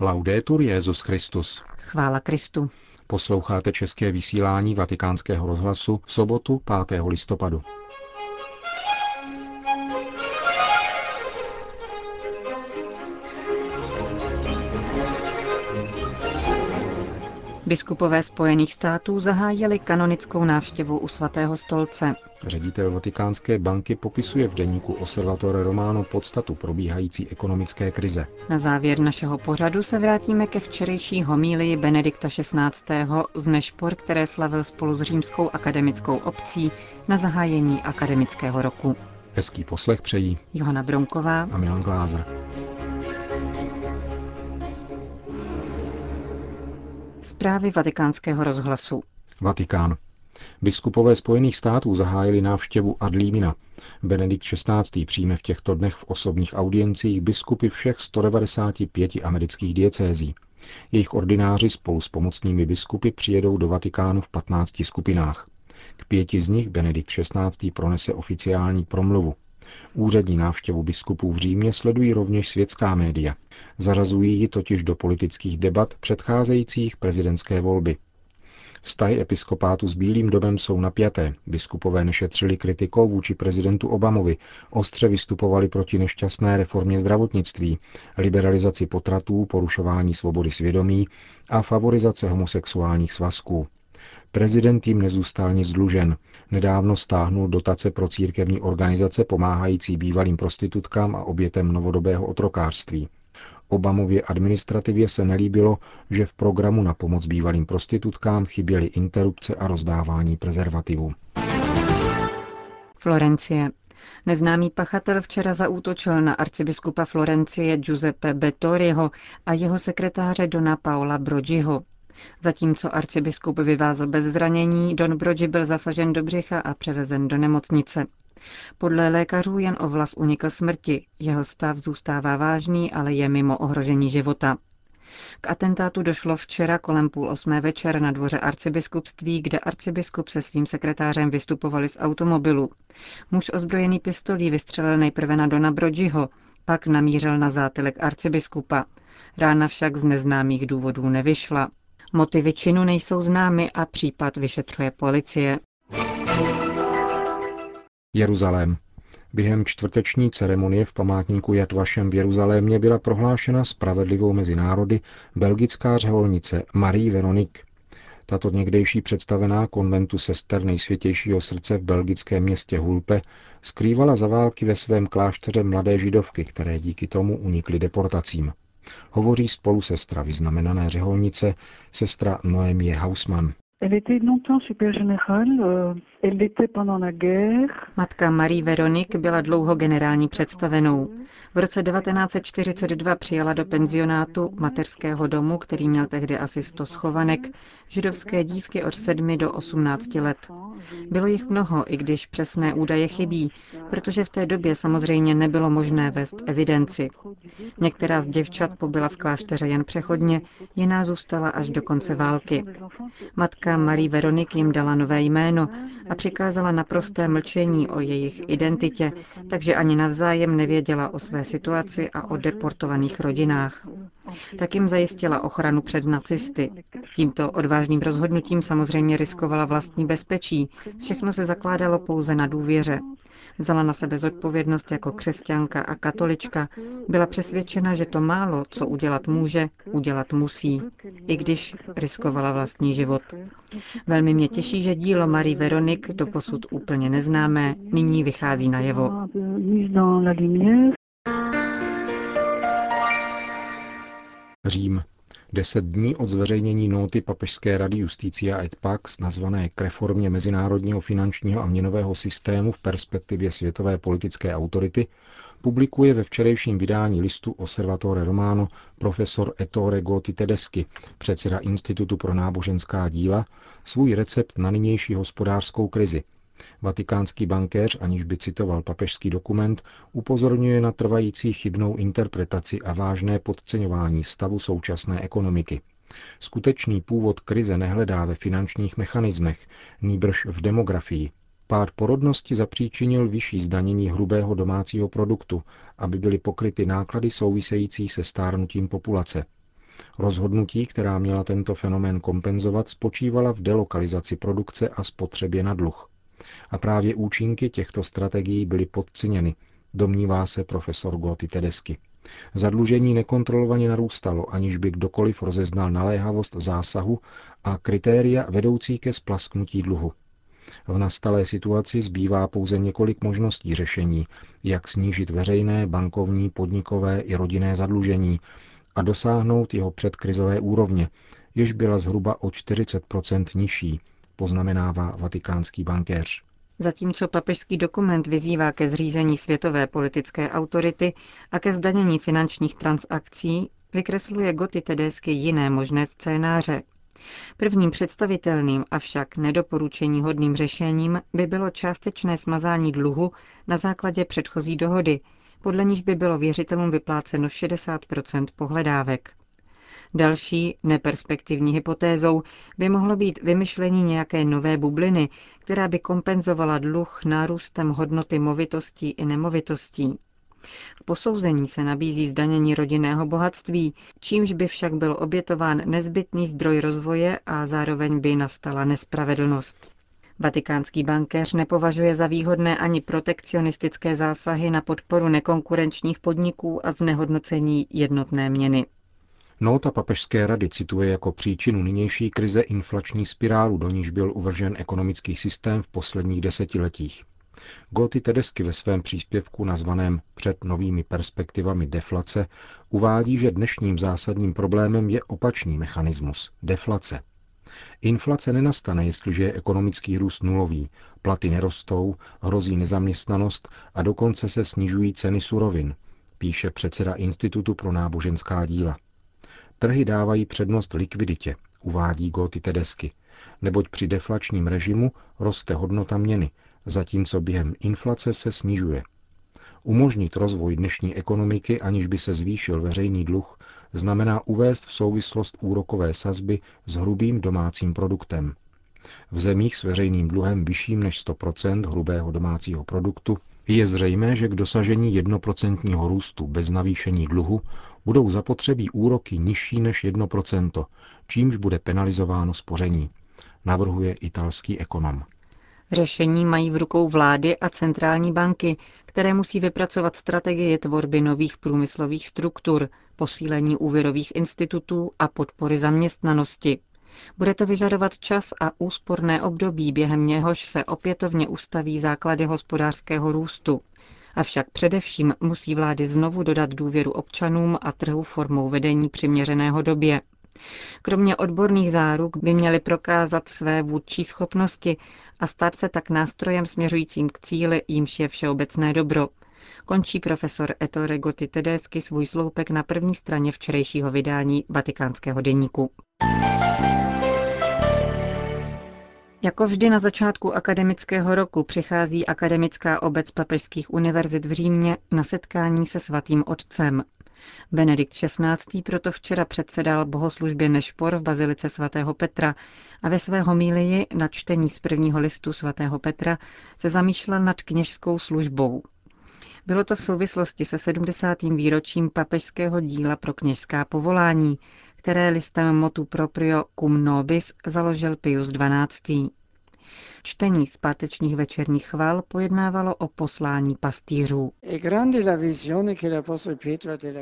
Laudetur Jezus Christus. Chvála Kristu. Posloucháte české vysílání Vatikánského rozhlasu v sobotu 5. listopadu. Biskupové Spojených států zahájili kanonickou návštěvu u svatého stolce. Ředitel Vatikánské banky popisuje v deníku Osservatore Romano podstatu probíhající ekonomické krize. Na závěr našeho pořadu se vrátíme ke včerejší homílii Benedikta XVI. z Nešpor, které slavil spolu s Římskou akademickou obcí na zahájení akademického roku. Hezký poslech přejí Johana Bronková a Milan Glázer. Zprávy vatikánského rozhlasu. Vatikán. Biskupové Spojených států zahájili návštěvu Adlímina. Benedikt XVI. přijme v těchto dnech v osobních audiencích biskupy všech 195 amerických diecézí. Jejich ordináři spolu s pomocnými biskupy přijedou do Vatikánu v 15 skupinách. K pěti z nich Benedikt XVI. pronese oficiální promluvu. Úřední návštěvu biskupů v Římě sledují rovněž světská média. Zařazují ji totiž do politických debat předcházejících prezidentské volby. Vztahy episkopátu s Bílým domem jsou napjaté. Biskupové nešetřili kritikou vůči prezidentu Obamovi, ostře vystupovali proti nešťastné reformě zdravotnictví, liberalizaci potratů, porušování svobody svědomí a favorizace homosexuálních svazků. Prezident jim nezůstal nic dlužen. Nedávno stáhnul dotace pro církevní organizace pomáhající bývalým prostitutkám a obětem novodobého otrokářství. Obamově administrativě se nelíbilo, že v programu na pomoc bývalým prostitutkám chyběly interrupce a rozdávání prezervativů. Florencie. Neznámý pachatel včera zaútočil na arcibiskupa Florencie Giuseppe Bettoriho a jeho sekretáře Dona Paola Brogiho. Zatímco arcibiskup vyvázl bez zranění, Don Brogi byl zasažen do břicha a převezen do nemocnice. Podle lékařů jen o vlas unikl smrti. Jeho stav zůstává vážný, ale je mimo ohrožení života. K atentátu došlo včera kolem půl osmé večer na dvoře arcibiskupství, kde arcibiskup se svým sekretářem vystupovali z automobilu. Muž ozbrojený pistolí vystřelil nejprve na Dona Brogiho, pak namířil na zátylek arcibiskupa. Rána však z neznámých důvodů nevyšla. Motivy činu nejsou známy a případ vyšetřuje policie. Jeruzalém. Během čtvrteční ceremonie v památníku Jad Vašem v Jeruzalémě byla prohlášena spravedlivou mezi národy belgická řeholnice Marie Veronique. Tato někdejší představená konventu sester nejsvětějšího srdce v belgickém městě Hulpe skrývala za války ve svém klášteře mladé židovky, které díky tomu unikly deportacím. Hovoří spolu sestra vyznamenané řeholnice, sestra Noémie Hausmann. Matka Marie Veronik byla dlouho generální představenou. V roce 1942 přijala do penzionátu mateřského domu, který měl tehdy asi 100 schovanek, židovské dívky od 7 do 18 let. Bylo jich mnoho, i když přesné údaje chybí, protože v té době samozřejmě nebylo možné vést evidenci. Některá z děvčat pobyla v klášteře jen přechodně, jiná zůstala až do konce války. Matka Marie Veronik jim dala nové jméno a přikázala naprosté mlčení o jejich identitě, takže ani navzájem nevěděla o své situaci a o deportovaných rodinách. Tak jim zajistila ochranu před nacisty. Tímto odvážným rozhodnutím samozřejmě riskovala vlastní bezpečí. Všechno se zakládalo pouze na důvěře. Vzala na sebe zodpovědnost jako křesťanka a katolička. Byla přesvědčena, že to málo, co udělat může, udělat musí, i když riskovala vlastní život. Velmi mě těší, že dílo Marie Veronik, doposud úplně neznámé, nyní vychází najevo. Řím. Deset dní od zveřejnění nóty Papežské rady Justícia et Pax, nazvané k reformě mezinárodního finančního a měnového systému v perspektivě světové politické autority, publikuje ve včerejším vydání listu Osservatore Romano profesor Ettore Goti Tedeschi, předseda Institutu pro náboženská díla, svůj recept na nynější hospodářskou krizi – Vatikánský bankéř, aniž by citoval papežský dokument, upozorňuje na trvající chybnou interpretaci a vážné podceňování stavu současné ekonomiky. Skutečný původ krize nehledá ve finančních mechanismech, nýbrž v demografii. Pád porodnosti zapříčinil vyšší zdanění hrubého domácího produktu, aby byly pokryty náklady související se stárnutím populace. Rozhodnutí, která měla tento fenomén kompenzovat, spočívala v delokalizaci produkce a spotřebě na dluh. A právě účinky těchto strategií byly podceněny, domnívá se profesor Gotti Tedesky. Zadlužení nekontrolovaně narůstalo, aniž by kdokoliv rozeznal naléhavost zásahu a kritéria vedoucí ke splasknutí dluhu. V nastalé situaci zbývá pouze několik možností řešení, jak snížit veřejné, bankovní, podnikové i rodinné zadlužení a dosáhnout jeho předkrizové úrovně, jež byla zhruba o 40% nižší, poznamenává vatikánský bankéř. Zatímco papežský dokument vyzývá ke zřízení světové politické autority a ke zdanění finančních transakcí, vykresluje Goty Tedesky jiné možné scénáře. Prvním představitelným, avšak nedoporučení hodným řešením by bylo částečné smazání dluhu na základě předchozí dohody, podle níž by bylo věřitelům vypláceno 60% pohledávek. Další neperspektivní hypotézou by mohlo být vymyšlení nějaké nové bubliny, která by kompenzovala dluh nárůstem hodnoty movitostí i nemovitostí. K posouzení se nabízí zdanění rodinného bohatství, čímž by však byl obětován nezbytný zdroj rozvoje a zároveň by nastala nespravedlnost. Vatikánský bankéř nepovažuje za výhodné ani protekcionistické zásahy na podporu nekonkurenčních podniků a znehodnocení jednotné měny. Nota papežské rady cituje jako příčinu nynější krize inflační spirálu, do níž byl uvržen ekonomický systém v posledních desetiletích. Goty Tedesky ve svém příspěvku nazvaném Před novými perspektivami deflace uvádí, že dnešním zásadním problémem je opačný mechanismus – deflace. Inflace nenastane, jestliže je ekonomický růst nulový, platy nerostou, hrozí nezaměstnanost a dokonce se snižují ceny surovin, píše předseda Institutu pro náboženská díla. Trhy dávají přednost likviditě, uvádí Goty Tedesky, neboť při deflačním režimu roste hodnota měny, zatímco během inflace se snižuje. Umožnit rozvoj dnešní ekonomiky, aniž by se zvýšil veřejný dluh, znamená uvést v souvislost úrokové sazby s hrubým domácím produktem. V zemích s veřejným dluhem vyšším než 100% hrubého domácího produktu je zřejmé, že k dosažení jednoprocentního růstu bez navýšení dluhu budou zapotřebí úroky nižší než 1%, čímž bude penalizováno spoření, navrhuje italský ekonom. Řešení mají v rukou vlády a centrální banky, které musí vypracovat strategie tvorby nových průmyslových struktur, posílení úvěrových institutů a podpory zaměstnanosti. Bude to vyžadovat čas a úsporné období, během něhož se opětovně ustaví základy hospodářského růstu. Avšak především musí vlády znovu dodat důvěru občanům a trhu formou vedení přiměřeného době. Kromě odborných záruk by měly prokázat své vůdčí schopnosti a stát se tak nástrojem směřujícím k cíli, jímž je všeobecné dobro. Končí profesor Ettore Gotti Tedesky svůj sloupek na první straně včerejšího vydání vatikánského deníku. Jako vždy na začátku akademického roku přichází akademická obec papežských univerzit v Římě na setkání se svatým otcem. Benedikt XVI. proto včera předsedal bohoslužbě Nešpor v bazilice svatého Petra a ve své homílii na čtení z prvního listu svatého Petra se zamýšlel nad kněžskou službou. Bylo to v souvislosti se 70. výročím papežského díla pro kněžská povolání, které listem motu proprio cum nobis založil Pius XII. Čtení zpátečních večerních chval pojednávalo o poslání pastýřů.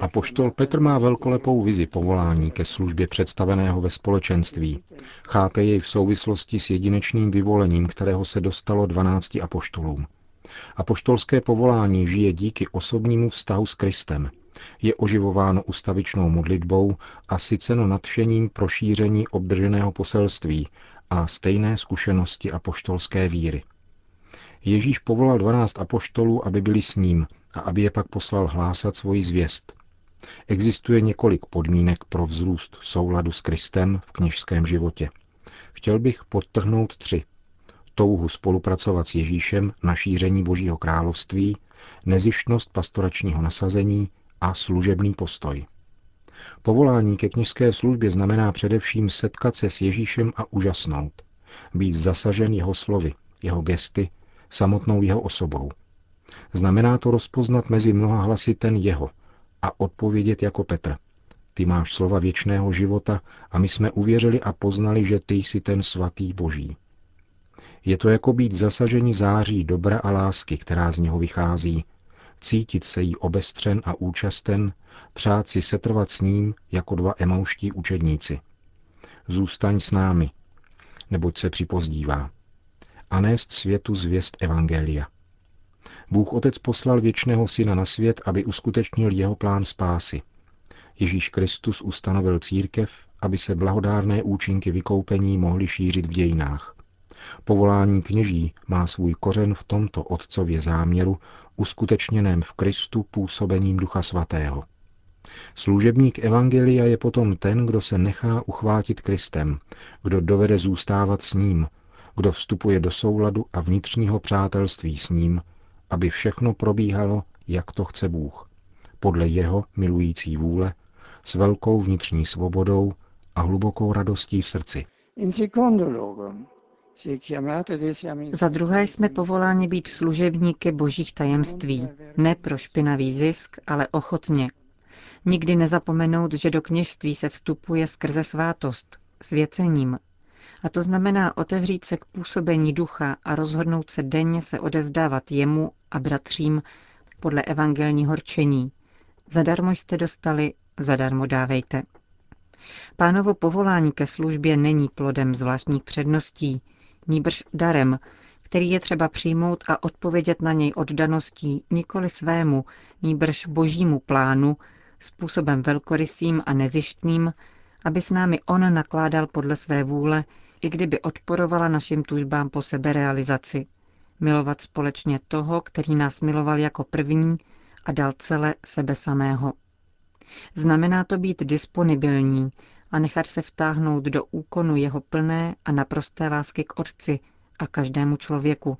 A poštol Petr má velkolepou vizi povolání ke službě představeného ve společenství. Chápe jej v souvislosti s jedinečným vyvolením, kterého se dostalo 12 apoštolům. Apoštolské povolání žije díky osobnímu vztahu s Kristem. Je oživováno ustavičnou modlitbou a syceno nadšením prošíření obdrženého poselství a stejné zkušenosti apoštolské víry. Ježíš povolal 12 apoštolů, aby byli s ním a aby je pak poslal hlásat svoji zvěst. Existuje několik podmínek pro vzrůst souladu s Kristem v kněžském životě. Chtěl bych podtrhnout tři. Touhu spolupracovat s Ježíšem na šíření Božího království, nezištnost pastoračního nasazení a služebný postoj. Povolání ke knižské službě znamená především setkat se s Ježíšem a úžasnout. Být zasažen jeho slovy, jeho gesty, samotnou jeho osobou. Znamená to rozpoznat mezi mnoha hlasy ten jeho a odpovědět jako Petr. Ty máš slova věčného života a my jsme uvěřili a poznali, že ty jsi ten svatý boží. Je to jako být zasažení září dobra a lásky, která z něho vychází, cítit se jí obestřen a účasten, přát si setrvat s ním jako dva emauští učedníci. Zůstaň s námi, neboť se připozdívá. A nést světu zvěst Evangelia. Bůh Otec poslal věčného syna na svět, aby uskutečnil jeho plán spásy. Ježíš Kristus ustanovil církev, aby se blahodárné účinky vykoupení mohly šířit v dějinách. Povolání kněží má svůj kořen v tomto otcově záměru, uskutečněném v Kristu působením Ducha Svatého. Služebník Evangelia je potom ten, kdo se nechá uchvátit Kristem, kdo dovede zůstávat s ním, kdo vstupuje do souladu a vnitřního přátelství s ním, aby všechno probíhalo, jak to chce Bůh, podle jeho milující vůle, s velkou vnitřní svobodou a hlubokou radostí v srdci. Za druhé jsme povoláni být služebníky božích tajemství, ne pro špinavý zisk, ale ochotně. Nikdy nezapomenout, že do kněžství se vstupuje skrze svátost, svěcením. A to znamená otevřít se k působení ducha a rozhodnout se denně se odezdávat jemu a bratřím podle evangelního horčení. Zadarmo jste dostali, zadarmo dávejte. Pánovo povolání ke službě není plodem zvláštních předností, nýbrž darem, který je třeba přijmout a odpovědět na něj oddaností nikoli svému, nýbrž božímu plánu, způsobem velkorysým a nezištným, aby s námi on nakládal podle své vůle, i kdyby odporovala našim tužbám po seberealizaci. Milovat společně toho, který nás miloval jako první a dal celé sebe samého. Znamená to být disponibilní a nechat se vtáhnout do úkonu jeho plné a naprosté lásky k Otci a každému člověku,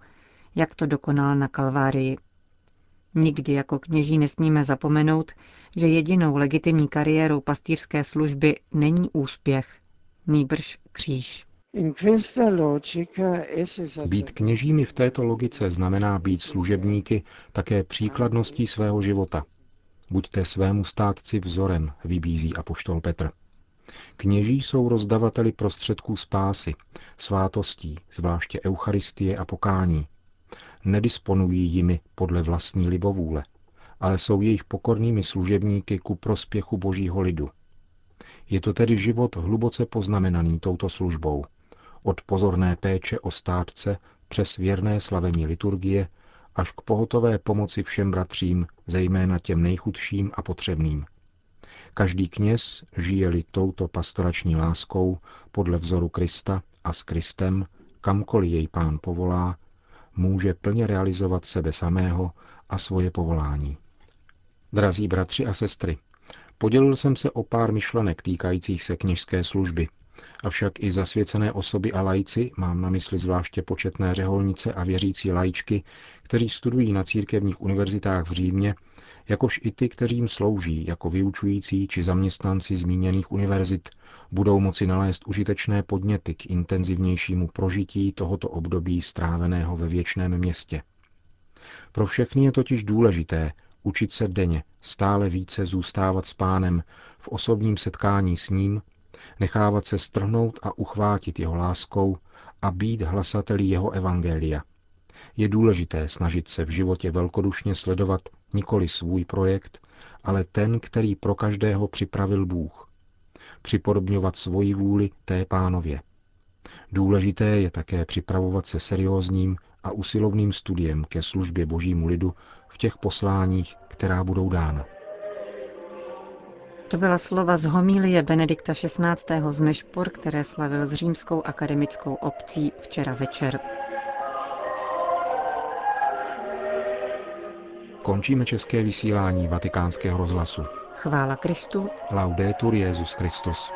jak to dokonal na Kalvárii. Nikdy jako kněží nesmíme zapomenout, že jedinou legitimní kariérou pastýřské služby není úspěch, nýbrž kříž. Být kněžími v této logice znamená být služebníky také příkladností svého života. Buďte svému státci vzorem, vybízí apoštol Petr. Kněží jsou rozdavateli prostředků spásy, svátostí, zvláště Eucharistie a pokání. Nedisponují jimi podle vlastní libovůle, ale jsou jejich pokornými služebníky ku prospěchu božího lidu. Je to tedy život hluboce poznamenaný touto službou. Od pozorné péče o státce přes věrné slavení liturgie až k pohotové pomoci všem bratřím, zejména těm nejchudším a potřebným. Každý kněz, žije-li touto pastorační láskou podle vzoru Krista a s Kristem, kamkoliv jej pán povolá, může plně realizovat sebe samého a svoje povolání. Drazí bratři a sestry, podělil jsem se o pár myšlenek týkajících se kněžské služby, avšak i zasvěcené osoby a lajci, mám na mysli zvláště početné řeholnice a věřící lajčky, kteří studují na církevních univerzitách v Římě, jakož i ty, kteřím slouží jako vyučující či zaměstnanci zmíněných univerzit, budou moci nalézt užitečné podněty k intenzivnějšímu prožití tohoto období stráveného ve věčném městě. Pro všechny je totiž důležité učit se denně, stále více zůstávat s pánem v osobním setkání s ním, nechávat se strhnout a uchvátit jeho láskou a být hlasateli jeho evangelia – je důležité snažit se v životě velkodušně sledovat nikoli svůj projekt, ale ten, který pro každého připravil Bůh. Připodobňovat svoji vůli té pánově. Důležité je také připravovat se seriózním a usilovným studiem ke službě božímu lidu v těch posláních, která budou dána. To byla slova z homílie Benedikta XVI. z Nešpor, které slavil s římskou akademickou obcí včera večer. Končíme české vysílání vatikánského rozhlasu. Chvála Kristu. Laudetur Jezus Christus.